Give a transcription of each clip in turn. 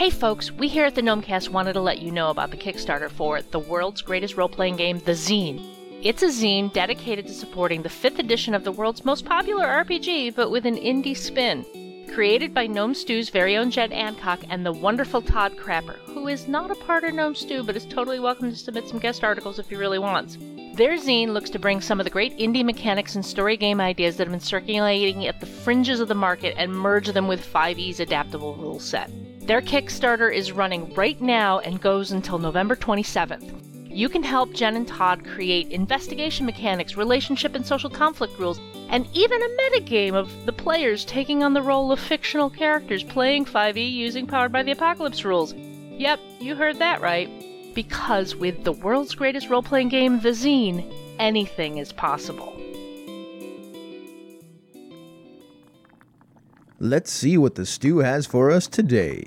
Hey folks, we here at the Gnomecast wanted to let you know about the Kickstarter for the world's greatest role playing game, The Zine. It's a zine dedicated to supporting the fifth edition of the world's most popular RPG, but with an indie spin. Created by Gnome Stew's very own Jed Ancock and the wonderful Todd Crapper, who is not a part of Gnome Stew but is totally welcome to submit some guest articles if he really wants. Their zine looks to bring some of the great indie mechanics and story game ideas that have been circulating at the fringes of the market and merge them with 5e's adaptable rule set. Their Kickstarter is running right now and goes until November 27th. You can help Jen and Todd create investigation mechanics, relationship and social conflict rules, and even a metagame of the players taking on the role of fictional characters playing 5e using Powered by the Apocalypse rules. Yep, you heard that right. Because with the world's greatest role playing game, The Zine, anything is possible. Let's see what the stew has for us today.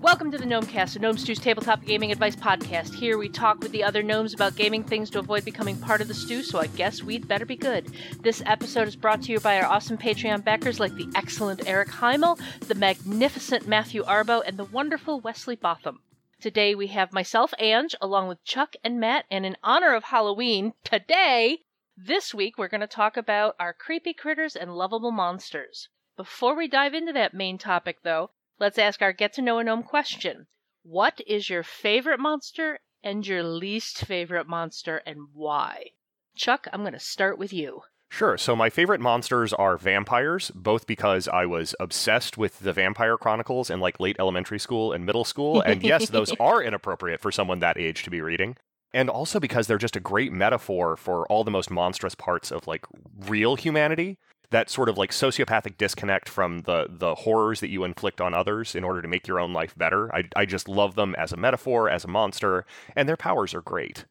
Welcome to the Gnomecast, a Gnome Stew's tabletop gaming advice podcast. Here we talk with the other gnomes about gaming things to avoid becoming part of the stew, so I guess we'd better be good. This episode is brought to you by our awesome Patreon backers like the excellent Eric Heimel, the magnificent Matthew Arbo, and the wonderful Wesley Botham. Today we have myself, Ange, along with Chuck and Matt, and in honor of Halloween, today, this week, we're going to talk about our creepy critters and lovable monsters. Before we dive into that main topic, though, let's ask our get to know a gnome question. What is your favorite monster and your least favorite monster, and why? Chuck, I'm going to start with you. Sure. So my favorite monsters are vampires, both because I was obsessed with the Vampire Chronicles in like late elementary school and middle school, and yes, those are inappropriate for someone that age to be reading. And also because they're just a great metaphor for all the most monstrous parts of like real humanity. That sort of like sociopathic disconnect from the the horrors that you inflict on others in order to make your own life better. I I just love them as a metaphor, as a monster, and their powers are great.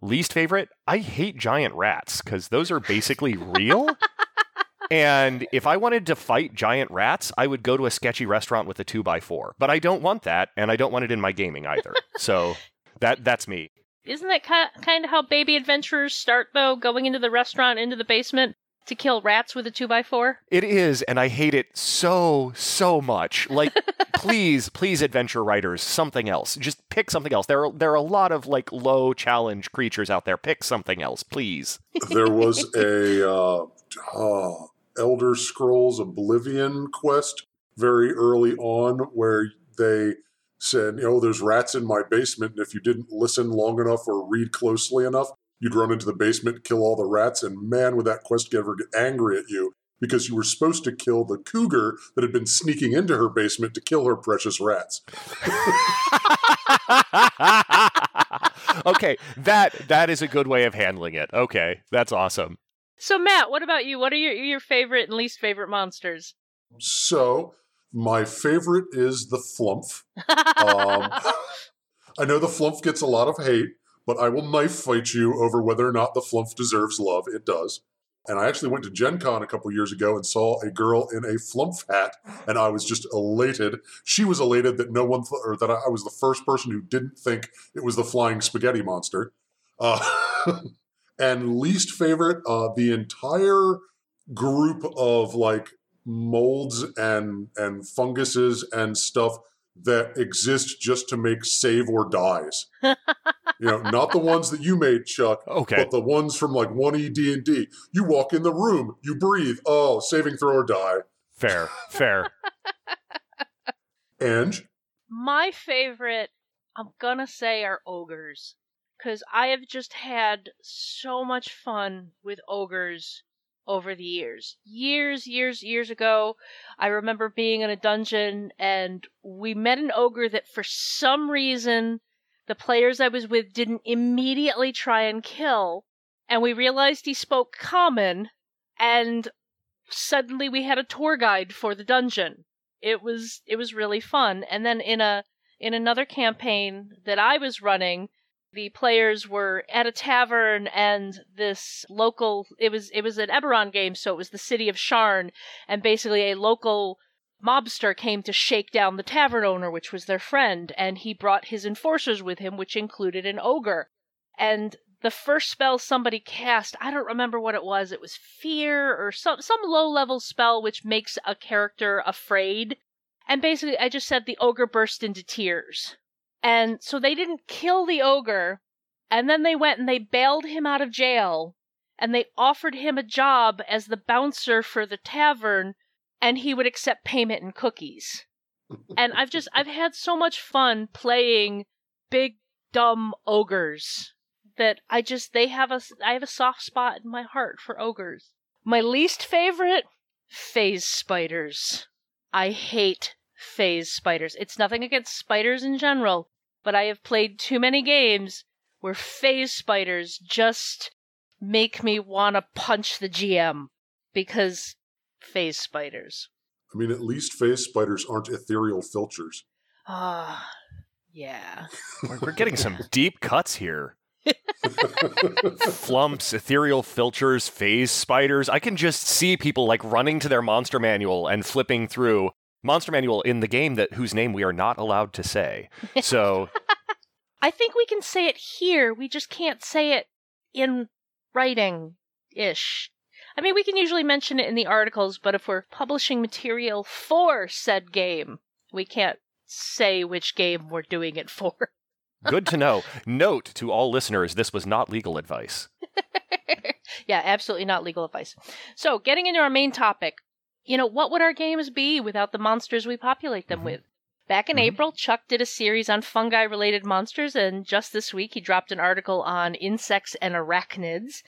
Least favorite, I hate giant rats because those are basically real. and if I wanted to fight giant rats, I would go to a sketchy restaurant with a two by four. But I don't want that, and I don't want it in my gaming either. So that that's me. Isn't that kind of how baby adventurers start, though? Going into the restaurant, into the basement to kill rats with a 2x4? It is, and I hate it so, so much. Like, please, please, adventure writers, something else. Just pick something else. There are, there are a lot of, like, low challenge creatures out there. Pick something else, please. there was a uh, uh, Elder Scrolls Oblivion quest very early on where they said, you know, there's rats in my basement, and if you didn't listen long enough or read closely enough, you'd run into the basement, kill all the rats, and man, would that quest ever get angry at you because you were supposed to kill the cougar that had been sneaking into her basement to kill her precious rats. okay, that that is a good way of handling it. Okay, that's awesome. So Matt, what about you? What are your your favorite and least favorite monsters? So my favorite is the Flumph. Um, I know the Flumph gets a lot of hate, but I will knife fight you over whether or not the Flumph deserves love. It does. And I actually went to Gen Con a couple years ago and saw a girl in a Flumph hat, and I was just elated. She was elated that no one, th- or that I was the first person who didn't think it was the flying spaghetti monster. Uh, and least favorite, uh, the entire group of like molds and and funguses and stuff that exist just to make save or dies. you know, not the ones that you made, Chuck. Okay. But the ones from like one E D and D. You walk in the room, you breathe. Oh, saving throw or die. Fair, fair. Ange. My favorite, I'm gonna say, are ogres, because I have just had so much fun with ogres over the years. Years, years, years ago, I remember being in a dungeon and we met an ogre that for some reason the players I was with didn't immediately try and kill. And we realized he spoke common and suddenly we had a tour guide for the dungeon. It was it was really fun. And then in a in another campaign that I was running, the players were at a tavern and this local it was it was an Eberron game so it was the city of Sharn and basically a local mobster came to shake down the tavern owner which was their friend and he brought his enforcers with him which included an ogre and the first spell somebody cast I don't remember what it was it was fear or some some low level spell which makes a character afraid And basically, I just said the ogre burst into tears. And so they didn't kill the ogre, and then they went and they bailed him out of jail, and they offered him a job as the bouncer for the tavern, and he would accept payment in cookies. and I've just, I've had so much fun playing big, dumb ogres that I just, they have a, I have a soft spot in my heart for ogres. My least favorite? Phase spiders. I hate phase spiders. It's nothing against spiders in general, but I have played too many games where phase spiders just make me want to punch the GM because phase spiders. I mean, at least phase spiders aren't ethereal filchers. Ah, yeah. We're, we're getting some deep cuts here. Flumphs, ethereal filchers, phase spiders. I can just see people like running to their monster manual and flipping through monster manual in the game that whose name we are not allowed to say. So I think we can say it here. We just can't say it in writing ish. I mean, we can usually mention it in the articles, but if we're publishing material for said game, we can't say which game we're doing it for. good to know. Note to all listeners, this was not legal advice. yeah, absolutely not legal advice. So, getting into our main topic, you know, what would our games be without the monsters we populate them Mhm. with? Back in Mhm. April, Chuck did a series on fungi related monsters, and just this week he dropped an article on insects and arachnids.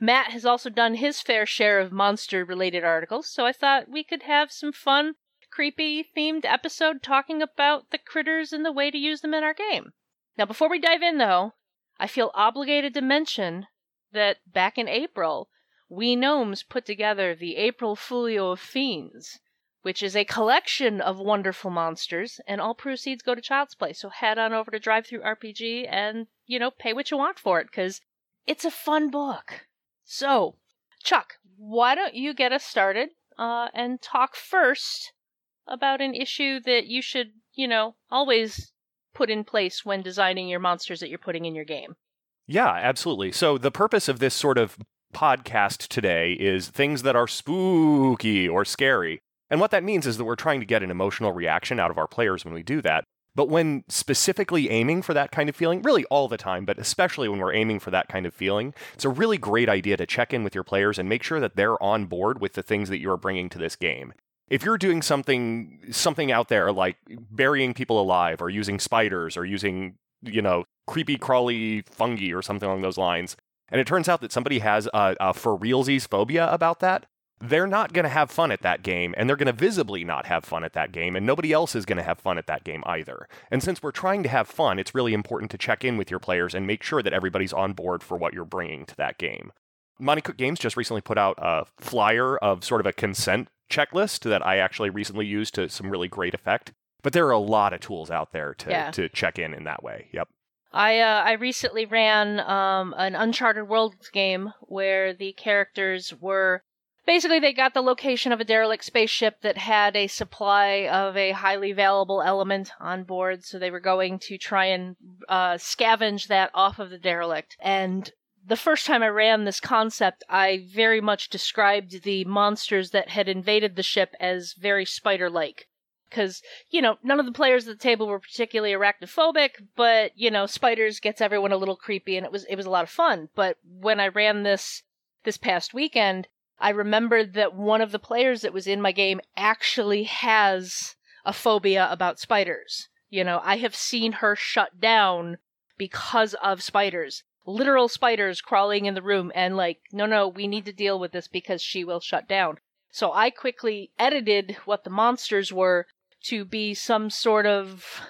Matt has also done his fair share of monster related articles, so I thought we could have some fun, creepy themed episode talking about the critters and the way to use them in our game. Now, before we dive in, though, I feel obligated to mention that back in April, we gnomes put together the April Folio of Fiends, which is a collection of wonderful monsters, and all proceeds go to Child's Play. So head on over to DriveThruRPG and, you know, pay what you want for it, because it's a fun book. So, Chuck, why don't you get us started uh, and talk first about an issue that you should, you know, always put in place when designing your monsters that you're putting in your game? Yeah, absolutely. So the purpose of this sort of podcast today is things that are spooky or scary. And what that means is that we're trying to get an emotional reaction out of our players when we do that. But when specifically aiming for that kind of feeling, really all the time, but especially when we're aiming for that kind of feeling, it's a really great idea to check in with your players and make sure that they're on board with the things that you're bringing to this game. If you're doing something something out there like burying people alive or using spiders or using, you know, creepy crawly fungi or something along those lines, and it turns out that somebody has a, a for realsies phobia about that, they're not going to have fun at that game, and they're going to visibly not have fun at that game, and nobody else is going to have fun at that game either. And since we're trying to have fun, it's really important to check in with your players and make sure that everybody's on board for what you're bringing to that game. Monte Cook Games just recently put out a flyer of sort of a consent checklist that I actually recently used to some really great effect. But there are a lot of tools out there to, Yeah. to check in in that way. Yep. I uh, I recently ran um, an Uncharted Worlds game where the characters were basically they got the location of a derelict spaceship that had a supply of a highly valuable element on board, so they were going to try and uh, scavenge that off of the derelict. And the first time I ran this concept, I very much described the monsters that had invaded the ship as very spider-like. Because, you know, none of the players at the table were particularly arachnophobic, but, you know, spiders gets everyone a little creepy and it was it was a lot of fun. But when I ran this this past weekend, I remembered that one of the players that was in my game actually has a phobia about spiders. You know, I have seen her shut down because of spiders. Literal spiders crawling in the room and like, no, no, we need to deal with this because she will shut down. So I quickly edited what the monsters were to be some sort of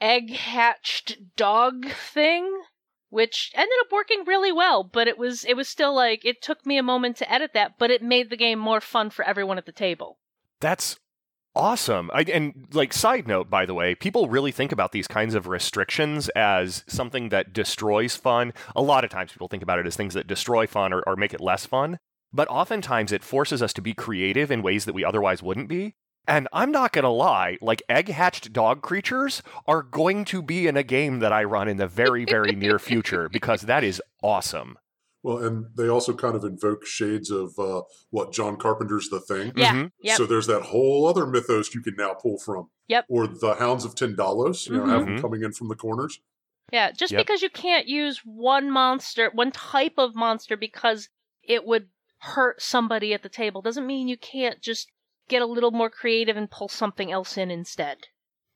egg hatched dog thing which ended up working really well but it was it was still like it took me a moment to edit that but it made the game more fun for everyone at the table That's awesome. I, and like side note, by the way, people really think about these kinds of restrictions as something that destroys fun. A lot of times, people think about it as things that destroy fun or, or make it less fun. But oftentimes, it forces us to be creative in ways that we otherwise wouldn't be. And I'm not gonna lie, like egg hatched dog creatures are going to be in a game that I run in the very, very near future because that is awesome. Well, and they also kind of invoke shades of uh, what John Carpenter's The Thing. Yeah. Mhm. Yep. So there's that whole other mythos you can now pull from. Yep. Or the Hounds of Tindalos, you know, have them coming in from the corners. Yeah, just Yep. because you can't use one monster, one type of monster because it would hurt somebody at the table doesn't mean you can't just get a little more creative and pull something else in instead.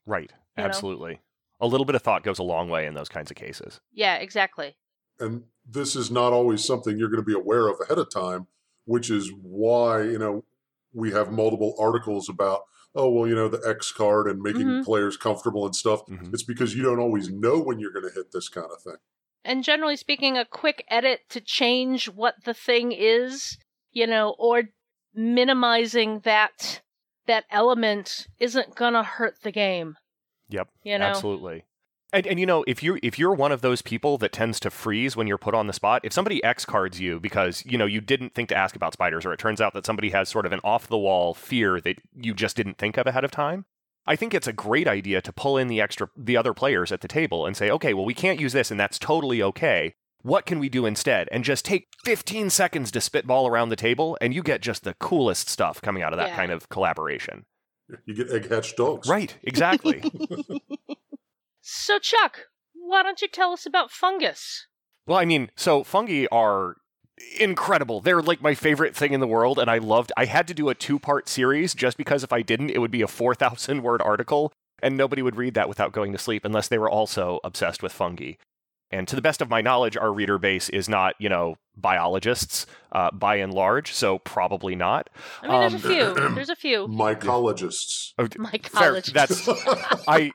Right. You know? Absolutely. A little bit of thought goes a long way in those kinds of cases. Yeah, exactly. And this is not always something you're going to be aware of ahead of time, which is why, you know, we have multiple articles about, oh, well, you know, the X card and making Mhm. players comfortable and stuff. Mhm. It's because you don't always know when you're going to hit this kind of thing. And generally speaking, a quick edit to change what the thing is, you know, or minimizing that that element isn't gonna hurt the game. Yep. You know, Absolutely. And and you know, if you if you're one of those people that tends to freeze when you're put on the spot, if somebody X cards you because, you know, you didn't think to ask about spiders or it turns out that somebody has sort of an off the wall fear that you just didn't think of ahead of time, I think it's a great idea to pull in the extra the other players at the table and say, "Okay, well we can't use this and that's totally okay. What can we do instead?" And just take 15 seconds to spitball around the table and you get just the coolest stuff coming out of that Yeah. kind of collaboration. You get egg hatched dogs. Right, exactly. So Chuck, why don't you tell us about fungus? Well, I mean, so fungi are incredible. They're like my favorite thing in the world, and I loved. I had to do a two-part series just because if I didn't, it would be a four thousand word article, and nobody would read that without going to sleep unless they were also obsessed with fungi. And to the best of my knowledge, our reader base is not, you know, biologists uh, by and large, so probably not. I mean, there's a Um, few. There's a few. Mycologists. Oh, My fair, college. that's I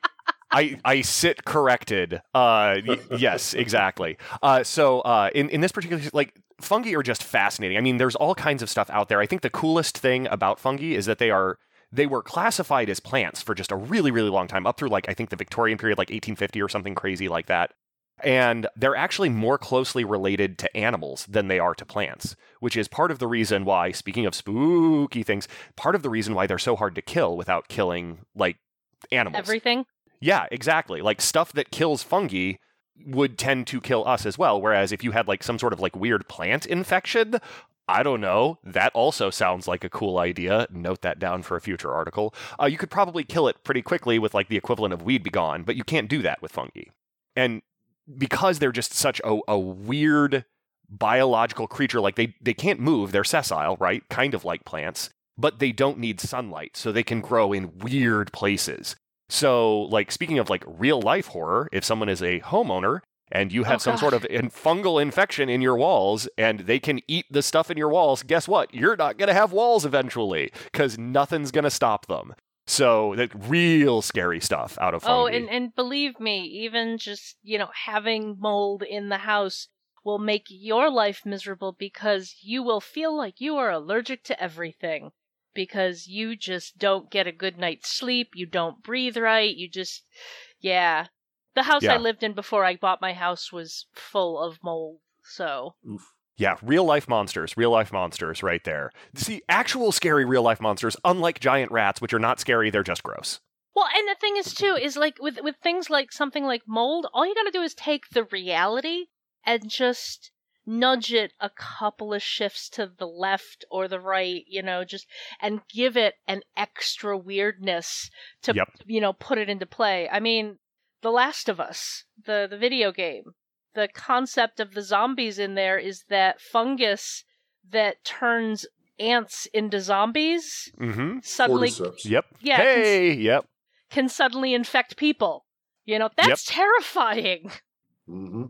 I I sit corrected. Uh y- yes, exactly. Uh so uh in in this particular like fungi are just fascinating. I mean, there's all kinds of stuff out there. I think the coolest thing about fungi is that they are they were classified as plants for just a really really long time up through like I think the Victorian period like 1850 or something crazy like that. And they're actually more closely related to animals than they are to plants, which is part of the reason why, speaking of spooky things, part of the reason why they're so hard to kill without killing like animals. Everything. Yeah, exactly. Like stuff that kills fungi would tend to kill us as well. Whereas if you had like some sort of like weird plant infection, I don't know. That also sounds like a cool idea. Note that down for a future article. Uh, you could probably kill it pretty quickly with like the equivalent of weed be gone, but you can't do that with fungi. And because they're just such a, a weird biological creature, like they, they can't move, they're sessile, right? Kind of like plants, but they don't need sunlight, so they can grow in weird places. So, like, speaking of like real life horror, if someone is a homeowner and you have Oh, some sort of in- fungal infection in your walls and they can eat the stuff in your walls, guess what? You're not going to have walls eventually because nothing's going to stop them. So, that real scary stuff out of fungi. Oh, and and believe me, even just you know having mold in the house will make your life miserable because you will feel like you are allergic to everything because you just don't get a good night's sleep, you don't breathe right, you just yeah. The house I lived in before I bought my house was full of mold. So, Oof. Yeah, real life monsters, real life monsters right there. See, actual scary real life monsters, unlike giant rats, which are not scary, they're just gross. Well, and the thing is too is like with with things like something like mold, all you got to do is take the reality and just nudge it a couple of shifts to the left or the right, you know, just and give it an extra weirdness to Yep. you know put it into play. I mean, The Last of Us, the the video game, the concept of the zombies in there is that fungus that turns ants into zombies Mm-hmm. suddenly Cordyceps. Yep. Yeah, cons- Hey, yep. can suddenly infect people. You know, that's terrifying. hmm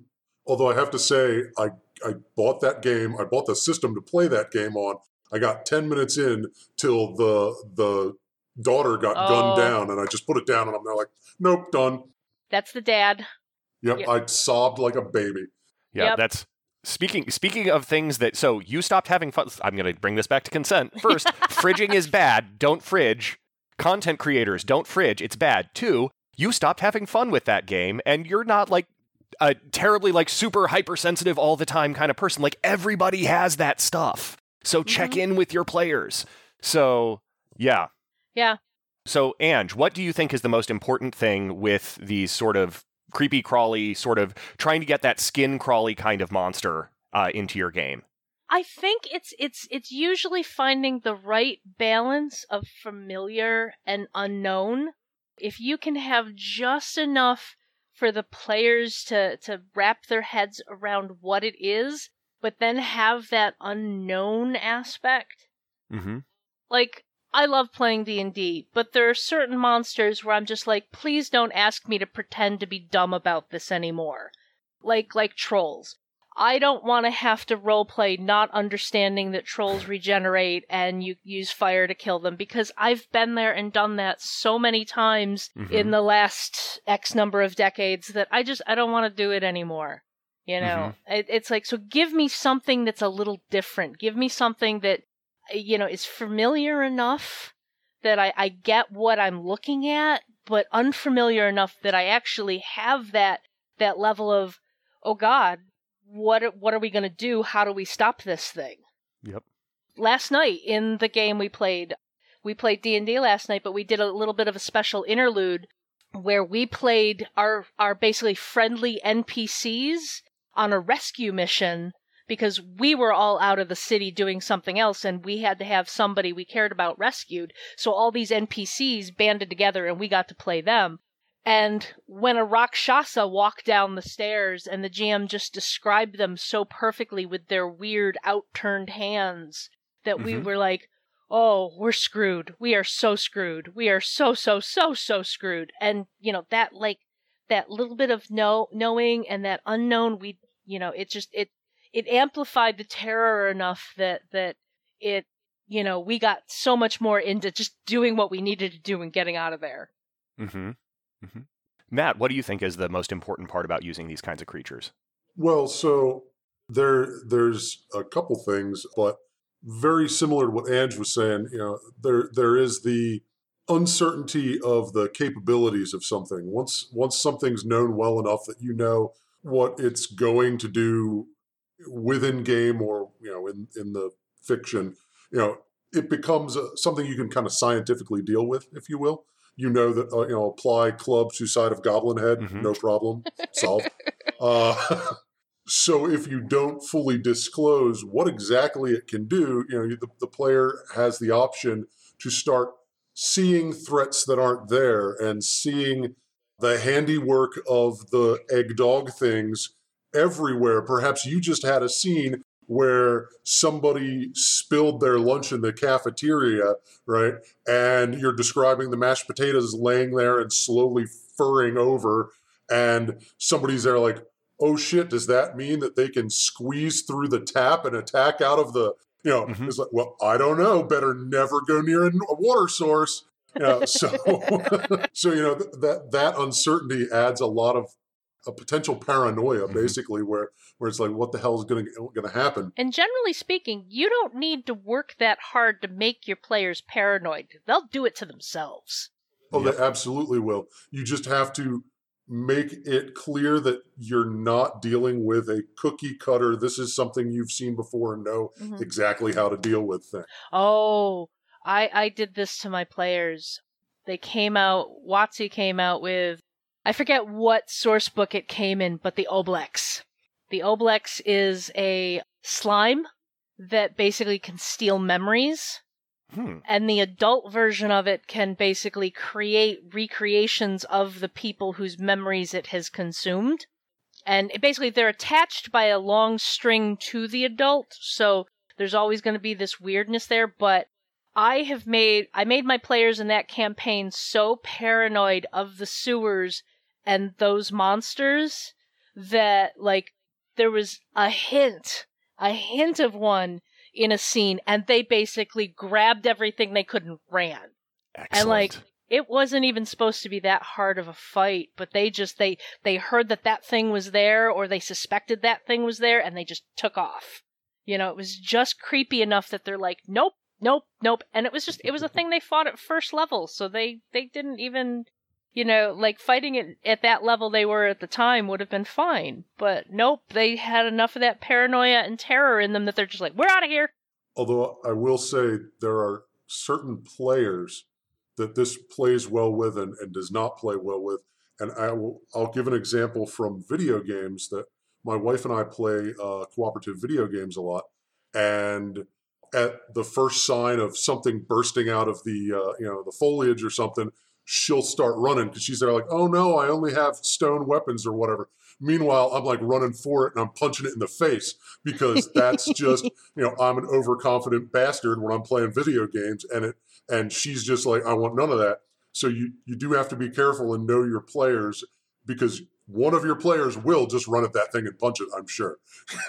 Although I have to say, I I bought that game. I bought the system to play that game on. I got ten minutes in till the the daughter got Oh. gunned down, and I just put it down, and I'm now like, nope, done. That's the dad. Yep, Yep. I sobbed like a baby. Yeah, Yep. that's speaking speaking of things that so you stopped having fun I'm going to bring this back to consent. First, fridging is bad. Don't fridge. Content creators, don't fridge. It's bad. Two, you stopped having fun with that game and you're not like a terribly like super hypersensitive all the time kind of person. Like everybody has that stuff. So check Mhm. in with your players. So, yeah. Yeah. So, Ange, what do you think is the most important thing with these sort of creepy crawly, sort of trying to get that skin crawly kind of monster uh, into your game? I think it's it's it's usually finding the right balance of familiar and unknown. If you can have just enough for the players to to wrap their heads around what it is, but then have that unknown aspect. Mm-hmm. Like I love playing D&D, but there are certain monsters where I'm just like, please don't ask me to pretend to be dumb about this anymore. Like like trolls. I don't want to have to roleplay not understanding that trolls regenerate and you use fire to kill them because I've been there and done that so many times Mhm. in the last X number of decades that I just I don't want to do it anymore. You know, it, it's like so give me something that's a little different. Give me something that Uh, you know is familiar enough that I, I get what I'm looking at, but unfamiliar enough that I actually have that that level of oh God, what what are we gonna do? How do we stop this thing? Yep. Last night in the game we played, we played D and D last night, but we did a little bit of a special interlude where we played our our basically friendly NPCs on a rescue mission because we were all out of the city doing something else and we had to have somebody we cared about rescued. So all these NPCs banded together and we got to play them. And when a Rakshasa walked down the stairs and the GM just described them so perfectly with their weird outturned hands that we Mhm. were like, oh, we're screwed. We are so screwed. We are so, so, so, so screwed. And, you know, that like, that little bit of know, knowing and that unknown, we, you know, it just, it, it amplified the terror enough that, that it, you know, we got so much more into just doing what we needed to do and getting out of there. Mm-hmm. Mm-hmm. Matt, what do you think is the most important part about using these kinds of creatures? Well, so there there's a couple things, but very similar to what Ange was saying. You know, there there is the uncertainty of the capabilities of something. Once once something's known well enough that you know what it's going to do within game or you know in in the fiction, you know, it becomes uh, something you can kind of scientifically deal with, if you will. You know that uh, you know apply club to side of goblin head, Mhm. no problem, solved. Uh, so if you don't fully disclose what exactly it can do, you know the, the player has the option to start seeing threats that aren't there and seeing the handiwork of the egg dog things everywhere. Perhaps you just had a scene where somebody spilled their lunch in the cafeteria, right? And you're describing the mashed potatoes laying there and slowly furring over, and somebody's there like, oh shit, does that mean that they can squeeze through the tap and attack out of the, you know, Mhm. it's like, well, I don't know, better never go near a water source. You know, so, so you know th- that that uncertainty adds a lot of a potential paranoia, Mhm. basically, where where it's like, what the hell is going to going to happen? And generally speaking, you don't need to work that hard to make your players paranoid. They'll do it to themselves. Oh, Yep. they absolutely will. You just have to make it clear that you're not dealing with a cookie cutter. This is something you've seen before and know exactly how to deal with things. Oh, I I did this to my players. They came out. WotC came out with I forget what source book it came in, but the Oblex. The Oblex is a slime that basically can steal memories. Hmm. and the adult version of it can basically create recreations of the people whose memories it has consumed. And it, basically, they're attached by a long string to the adult, so there's always going to be this weirdness there. But I have made I made my players in that campaign so paranoid of the sewers and those monsters that like there was a hint, a hint of one in a scene and they basically grabbed everything they could and ran. Excellent. like, It wasn't even supposed to be that hard of a fight, but they just they they heard that that thing was there or they suspected that thing was there and they just took off. You know, it was just creepy enough that they're like, "Nope, nope, nope." And it was just it was a thing they fought at first level, so they they didn't even you know, like fighting it at that level they were at the time would have been fine. But nope, they had enough of that paranoia and terror in them that they're just like, "We're out of here." Although I will say there are certain players that this plays well with and, and does not play well with. And I will I'll give an example from video games that my wife and I play uh, cooperative video games a lot, and at the first sign of something bursting out of the uh, you know the foliage or something, she'll start running because she's there like, oh no, I only have stone weapons or whatever. Meanwhile, I'm like running for it and I'm punching it in the face because that's just you know I'm an overconfident bastard when I'm playing video games, and it and she's just like, I want none of that. So you you do have to be careful and know your players because one of your players will just run at that thing and punch it. I'm sure.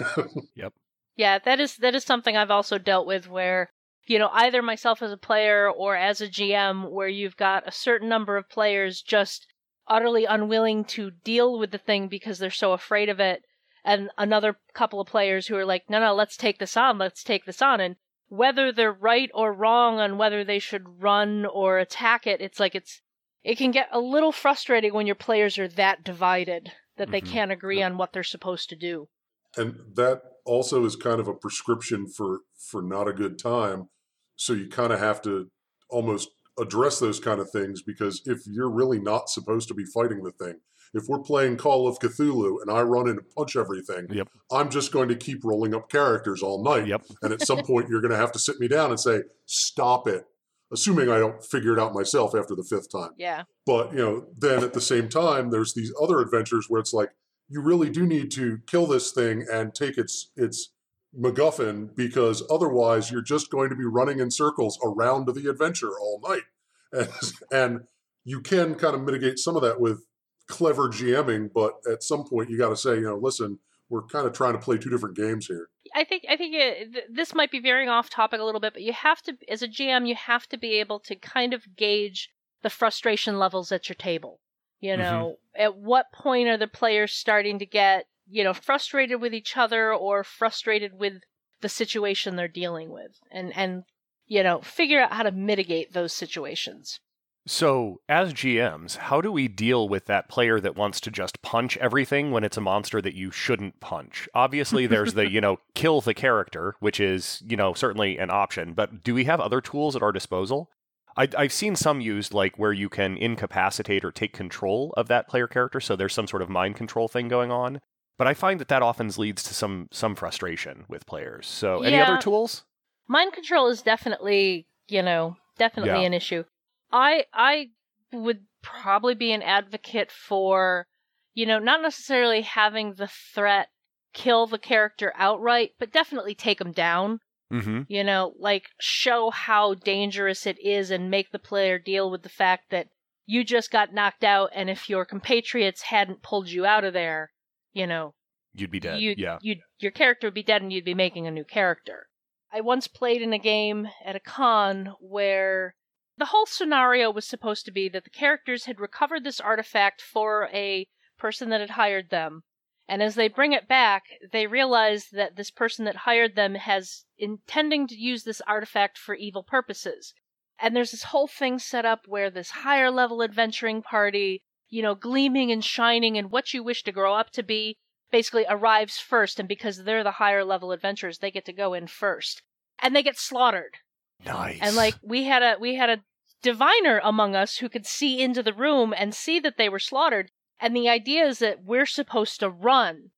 yep. Yeah, that is that is something I've also dealt with where you know either myself as a player or as a GM where you've got a certain number of players just utterly unwilling to deal with the thing because they're so afraid of it and another couple of players who are like no no let's take this on let's take this on. And whether they're right or wrong on whether they should run or attack it it's like it's it can get a little frustrating when your players are that divided that they Mhm. can't agree on what they're supposed to do. And that also is kind of a prescription for for not a good time so you kind of have to almost address those kind of things because if you're really not supposed to be fighting the thing if we're playing call of cthulhu and i run in and punch everything Yep. i'm just going to keep rolling up characters all night Yep. and at some point you're going to have to sit me down and say stop it assuming i don't figure it out myself after the fifth time yeah but you know, then at the same time, there's these other adventures where it's like you really do need to kill this thing and take its its MacGuffin because otherwise you're just going to be running in circles around the adventure all night, and and you can kind of mitigate some of that with clever GMing, but at some point you got to say, you know, listen, we're kind of trying to play two different games here. I think I think it, th- this might be veering off topic a little bit, but you have to, as a GM, you have to be able to kind of gauge the frustration levels at your table. You mm-hmm. know, at what point are the players starting to get, you know, frustrated with each other or frustrated with the situation they're dealing with, and and you know, figure out how to mitigate those situations. So, as GMs, how do we deal with that player that wants to just punch everything when it's a monster that you shouldn't punch? Obviously, there's the, you know, kill the character, which is, you know, certainly an option, but do we have other tools at our disposal? I, I've seen some used, like where you can incapacitate or take control of that player character, so there's some sort of mind control thing going on. But I find that that often leads to some some frustration with players. So, any other tools? mind control is definitely you know definitely Yeah. an issue i i would probably be an advocate for you know not necessarily having the threat kill the character outright but definitely take them down Mm-hmm. you know like show how dangerous it is and make the player deal with the fact that you just got knocked out and if your compatriots hadn't pulled you out of there you know You'd be dead. you, yeah. you'd, your character would be dead and you'd be making a new character. I once played in a game at a con where the whole scenario was supposed to be that the characters had recovered this artifact for a person that had hired them. And as they bring it back, they realize that this person that hired them has intending to use this artifact for evil purposes. And there's this whole thing set up where this higher level adventuring party, you know, gleaming and shining and what you wish to grow up to be, basically arrives first, and because they're the higher level adventurers, they get to go in first, and they get slaughtered. Nice. And like we had a we had a diviner among us who could see into the room and see that they were slaughtered, and the idea is that we're supposed to run.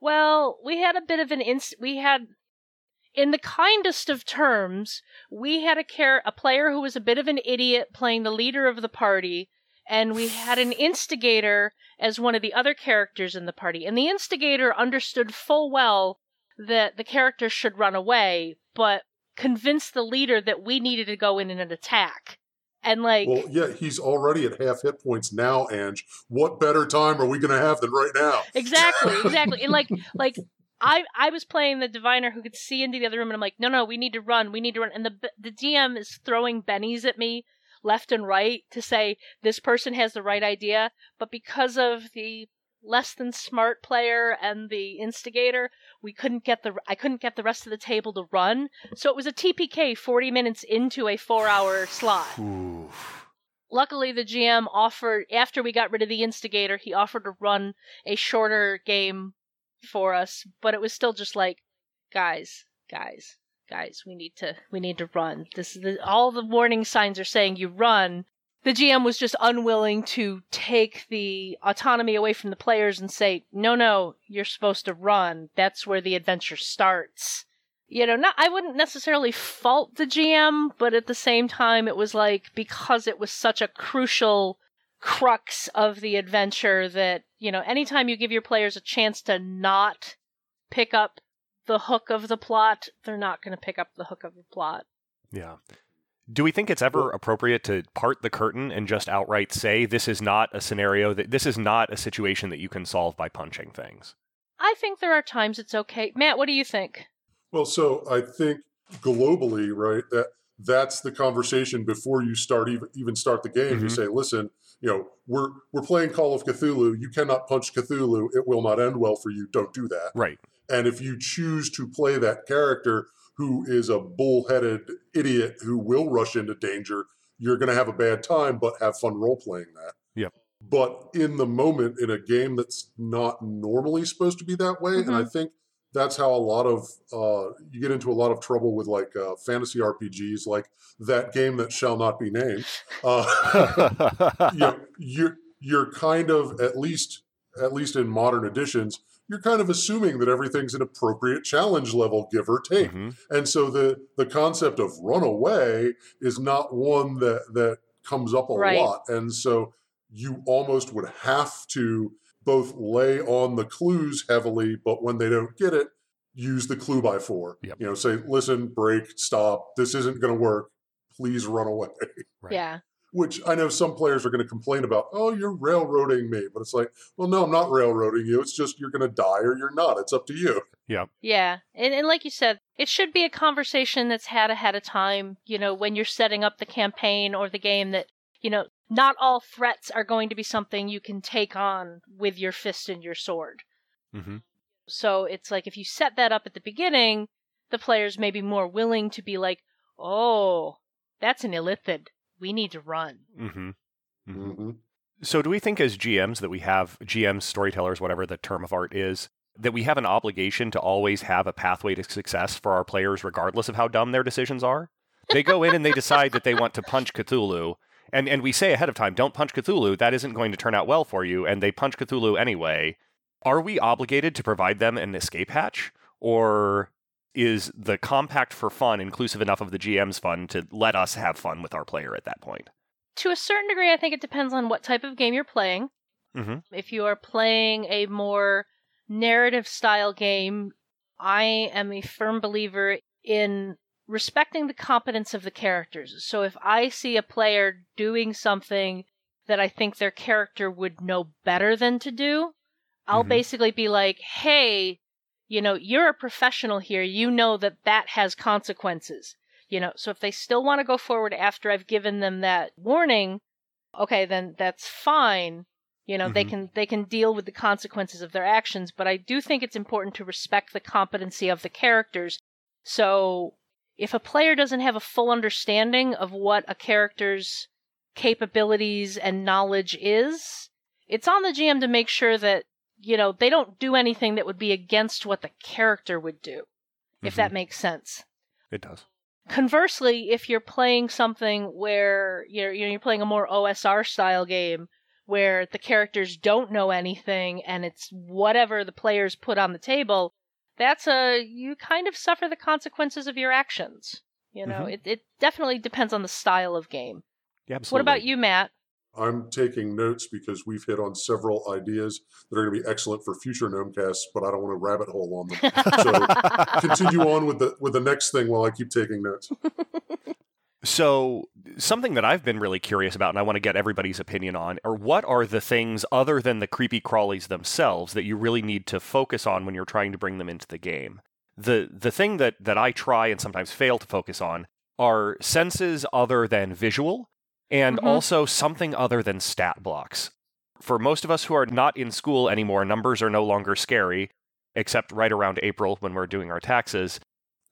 Well, we had a bit of an inst. We had, in the kindest of terms, we had a care a player who was a bit of an idiot playing the leader of the party, and we had an instigator as one of the other characters in the party. And the instigator understood full well that the characters should run away, but convinced the leader that we needed to go in and attack. And like Well, yeah, he's already at half hit points now, Ange. What better time are we going to have than right now? exactly, exactly. And like like I I was playing the diviner who could see into the other room and I'm like, "No, no, we need to run. We need to run." And the the DM is throwing bennies at me left and right to say this person has the right idea, but because of the less than smart player and the instigator, we couldn't get the I couldn't get the rest of the table to run. So it was a TPK 40 minutes into a 4-hour slot. Oof. Luckily, the GM offered, after we got rid of the instigator, he offered to run a shorter game for us, but it was still just like, guys, guys, guys, we need to, we need to run. This all the warning signs are saying you run, the GM was just unwilling to take the autonomy away from the players and say, no, no, you're supposed to run. That's where the adventure starts. You know, not, I wouldn't necessarily fault the GM, but at the same time, it was like, because it was such a crucial crux of the adventure that, you know, anytime you give your players a chance to not pick up the hook of the plot, they're not going to pick up the hook of the plot. Yeah. Do we think it's ever appropriate to part the curtain and just outright say this is not a scenario that this is not a situation that you can solve by punching things? I think there are times it's okay. Matt, what do you think? Well, so I think globally, right, that that's the conversation before you start even, even start the game. Mhm. You say, listen, you know, we're we're playing Call of Cthulhu. You cannot punch Cthulhu. It will not end well for you. Don't do that. Right. And if you choose to play that character who is a bullheaded idiot who will rush into danger, you're going to have a bad time, but have fun role playing that. Yep. But in the moment, in a game that's not normally supposed to be that way, and I think that's how a lot of uh, you get into a lot of trouble with like uh, fantasy RPGs, like that game that shall not be named. Uh, you know, you're you're kind of at least at least in modern editions, you're kind of assuming that everything's an appropriate challenge level, give or take. Mhm. And so the the concept of run away is not one that that comes up a Right. lot. And so you almost would have to both lay on the clues heavily, but when they don't get it, use the clue by four. Yep. You know, say, listen, break, stop, this isn't gonna work. Please run away. Right. Yeah. Which I know some players are going to complain about, oh, you're railroading me. But it's like, well, no, I'm not railroading you. It's just you're going to die or you're not. It's up to you. Yeah. Yeah, and, and like you said, it should be a conversation that's had ahead of time, you know, when you're setting up the campaign or the game that, you know, not all threats are going to be something you can take on with your fist and your sword. Mm-hmm. So it's like if you set that up at the beginning, the players may be more willing to be like, oh, that's an illithid. We need to run. Mhm. Mhm. Mm-hmm. So, do we think as GMs that we have GMs, storytellers, whatever the term of art is, that we have an obligation to always have a pathway to success for our players, regardless of how dumb their decisions are? They go in and they decide that they want to punch Cthulhu, and, and we say ahead of time, don't punch Cthulhu, that isn't going to turn out well for you, and they punch Cthulhu anyway. Are we obligated to provide them an escape hatch? Or is the compact for fun inclusive enough of the GM's fun to let us have fun with our player at that point? To a certain degree, I think it depends on what type of game you're playing. Mm-hmm. If you are playing a more narrative style game, I am a firm believer in respecting the competence of the characters. So if I see a player doing something that I think their character would know better than to do, I'll Mhm. basically be like, hey, you know, you're a professional here. You know that that has consequences. You know, so if they still want to go forward after I've given them that warning, okay, then that's fine. You know, they Mhm. can they can deal with the consequences of their actions, but I do think it's important to respect the competency of the characters. So if a player doesn't have a full understanding of what a character's capabilities and knowledge is, it's on the GM to make sure that, you know, they don't do anything that would be against what the character would do, if that makes sense. It does. Conversely, if you're playing something where you're you know, you're playing a more OSR style game where the characters don't know anything and it's whatever the players put on the table, that's a you kind of suffer the consequences of your actions. You know, Mhm. it it definitely depends on the style of game. Yeah, absolutely. What about you, Matt? I'm taking notes because we've hit on several ideas that are going to be excellent for future Gnomecasts, but I don't want to rabbit hole on them. So continue on with the with the next thing while I keep taking notes. So, something that I've been really curious about, and I want to get everybody's opinion on, are what are the things other than the creepy crawlies themselves that you really need to focus on when you're trying to bring them into the game? The the thing that that I try and sometimes fail to focus on are senses other than visual, and Mhm. also something other than stat blocks. For most of us who are not in school anymore, numbers are no longer scary, except right around April when we're doing our taxes.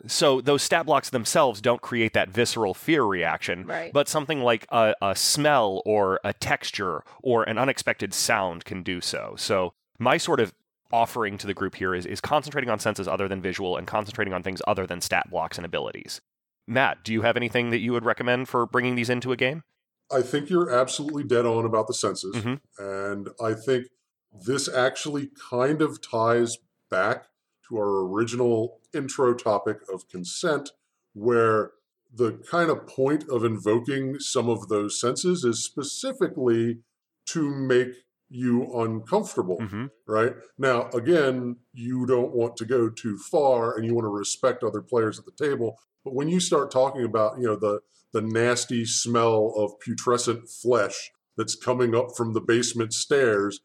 So those stat blocks themselves don't create that visceral fear reaction, Right. but something like a, a smell or a texture or an unexpected sound can do so. So my sort of offering to the group here is, is concentrating on senses other than visual and concentrating on things other than stat blocks and abilities. Matt, do you have anything that you would recommend for bringing these into a game? I think you're absolutely dead on about the senses. Mhm. And I think this actually kind of ties back to our original intro topic of consent, where the kind of point of invoking some of those senses is specifically to make you uncomfortable, hmm right? Now, again, you don't want to go too far and you want to respect other players at the table. But when you start talking about, you know, the the nasty smell of putrescent flesh that's coming up from the basement stairs,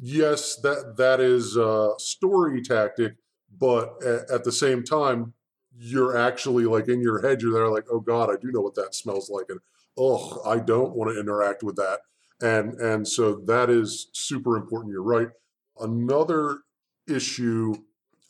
yes, that that is a story tactic, but at, at the same time, you're actually like in your head, you're there like, oh God, I do know what that smells like, and oh, I don't want to interact with that, and and so that is super important. You're right. Another issue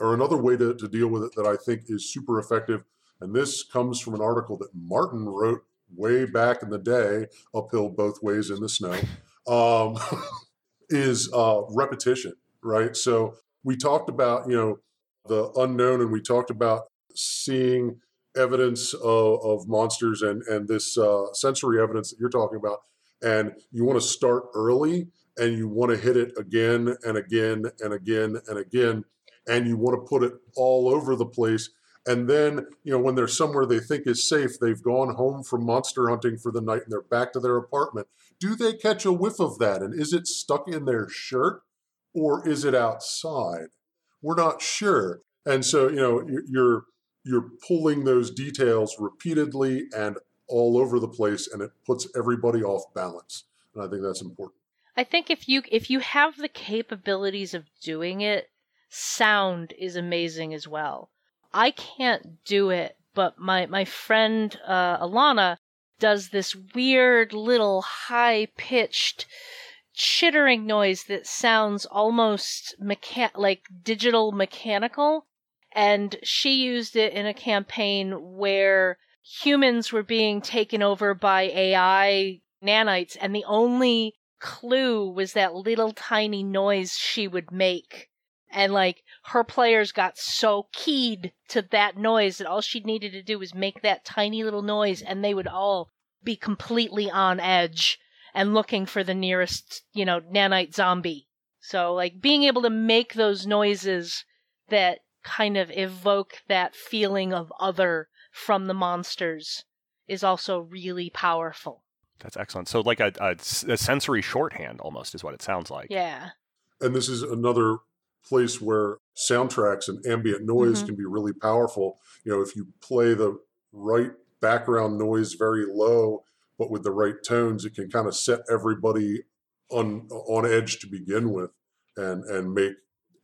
or another way to, to deal with it that I think is super effective, and this comes from an article that Martin wrote way back in the day, uphill both ways in the snow, um, is uh, repetition, right? So we talked about, you know, the unknown and we talked about seeing evidence of, of monsters and, and this uh, sensory evidence that you're talking about. And you want to start early and you want to hit it again and again and again and again. And you want to put it all over the place. And then, you know, when they're somewhere they think is safe, they've gone home from monster hunting for the night and they're back to their apartment. Do they catch a whiff of that? And is it stuck in their shirt or is it outside? We're not sure. And so, you know, you- you're you're pulling those details repeatedly and all over the place and it puts everybody off balance. And I think that's important. I think if you if you have the capabilities of doing it, sound is amazing as well. I can't do it, but my my friend uh, Alana does this weird little high pitched chittering noise that sounds almost mecha- like digital mechanical and she used it in a campaign where humans were being taken over by AI nanites and the only clue was that little tiny noise she would make. And like her players got so keyed to that noise that all she needed to do was make that tiny little noise and they would all be completely on edge and looking for the nearest, you know, nanite zombie. So like being able to make those noises that kind of evoke that feeling of other from the monsters is also really powerful. That's excellent. So, like a sensory shorthand almost is what it sounds like. Yeah. And this is another place where soundtracks and ambient noise Mhm. can be really powerful. You know, if you play the right background noise very low, but with the right tones, it can kind of set everybody on on edge to begin with and and make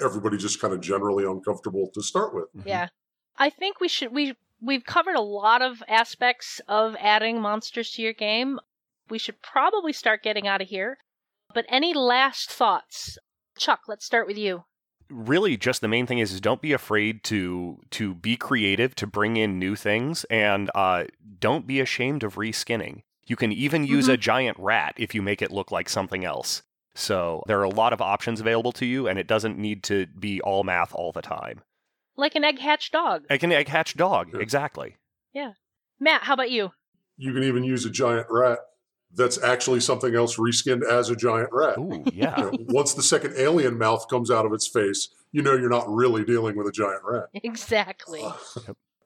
everybody just kind of generally uncomfortable to start with. Mhm. Yeah. I think we should we we've covered a lot of aspects of adding monsters to your game. We should probably start getting out of here. But any last thoughts? Chuck, let's start with you. Really just the main thing is, is don't be afraid to to be creative to bring in new things and uh, don't be ashamed of reskinning. You can even use a giant rat if you make it look like something else. So there are a lot of options available to you and it doesn't need to be all math all the time. Like an egg hatch dog. like an egg hatch dog Sure. exactly. Matt, how about you? You can even use a giant rat that's actually something else reskinned as a giant rat. ooh You yeah know, once the second alien mouth comes out of its face, you know you're not really dealing with a giant rat. Exactly.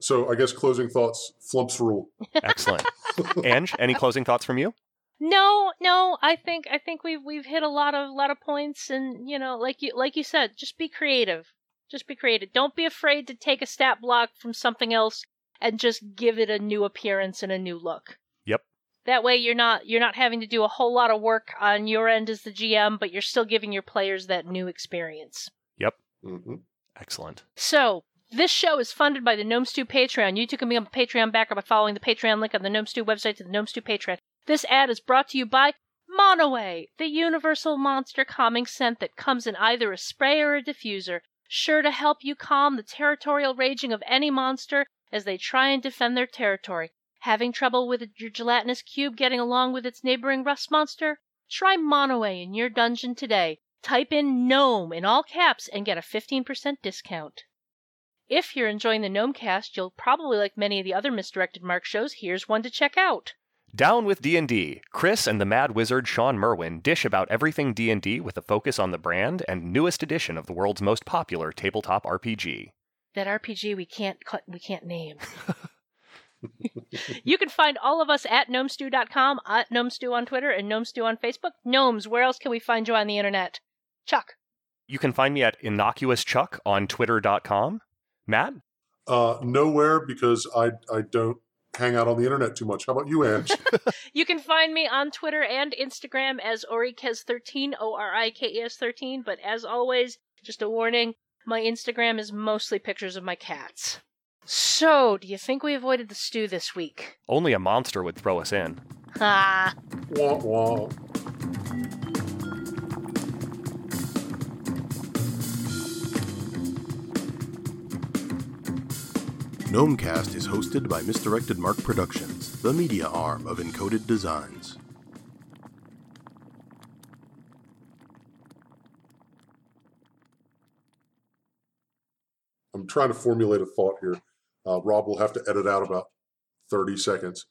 So I guess closing thoughts, Flumphs rule. excellent Ange, any closing thoughts from you No, no, I think I think we've we've hit a lot of a lot of points and you know, like you like you said, just be creative. Just be creative. Don't be afraid to take a stat block from something else and just give it a new appearance and a new look. Yep. That way you're not you're not having to do a whole lot of work on your end as the GM, but you're still giving your players that new experience. hmm excellent So, this show is funded by the Gnome Stew Patreon. You too can become a Patreon backer by following the Patreon link on the Gnome Stew website to the Gnome Stew Patreon. This ad is brought to you by Monoway, the universal monster calming scent that comes in either a spray or a diffuser, sure to help you calm the territorial raging of any monster as they try and defend their territory. Having trouble with your gelatinous cube getting along with its neighboring rust monster? Try Monoway in your dungeon today. Type in GNOME in all caps and get a 15% discount. If you're enjoying the Gnomecast, you'll probably like many of the other misdirected Mark shows. Here's one to check out. Down with D&D. Chris and the Mad Wizard Shawn Merwin dish about everything D&D with a focus on the brand and newest edition of the world's most popular tabletop RPG. That RPG we can't cut, we can't name. you can find all of us at gnomestew.com, at gnomestew on Twitter, and gnomestew on Facebook. Gnomes, where else can we find you on the internet? Chuck. You can find me at innocuous chuck on twitter.com. Matt? Uh, nowhere because I I don't hang out on the internet too much. How about you, Ange? You can find me on Twitter and Instagram as Orikes13, O R I K E S 13. But as always, just a warning my Instagram is mostly pictures of my cats. So, do you think we avoided the stew this week? Only a monster would throw us in. Ah. wah, wah. Gnomecast is hosted by Misdirected Mark Productions, the media arm of Encoded Designs. I'm trying to formulate a thought here. Uh, Rob will have to edit out about 30 seconds.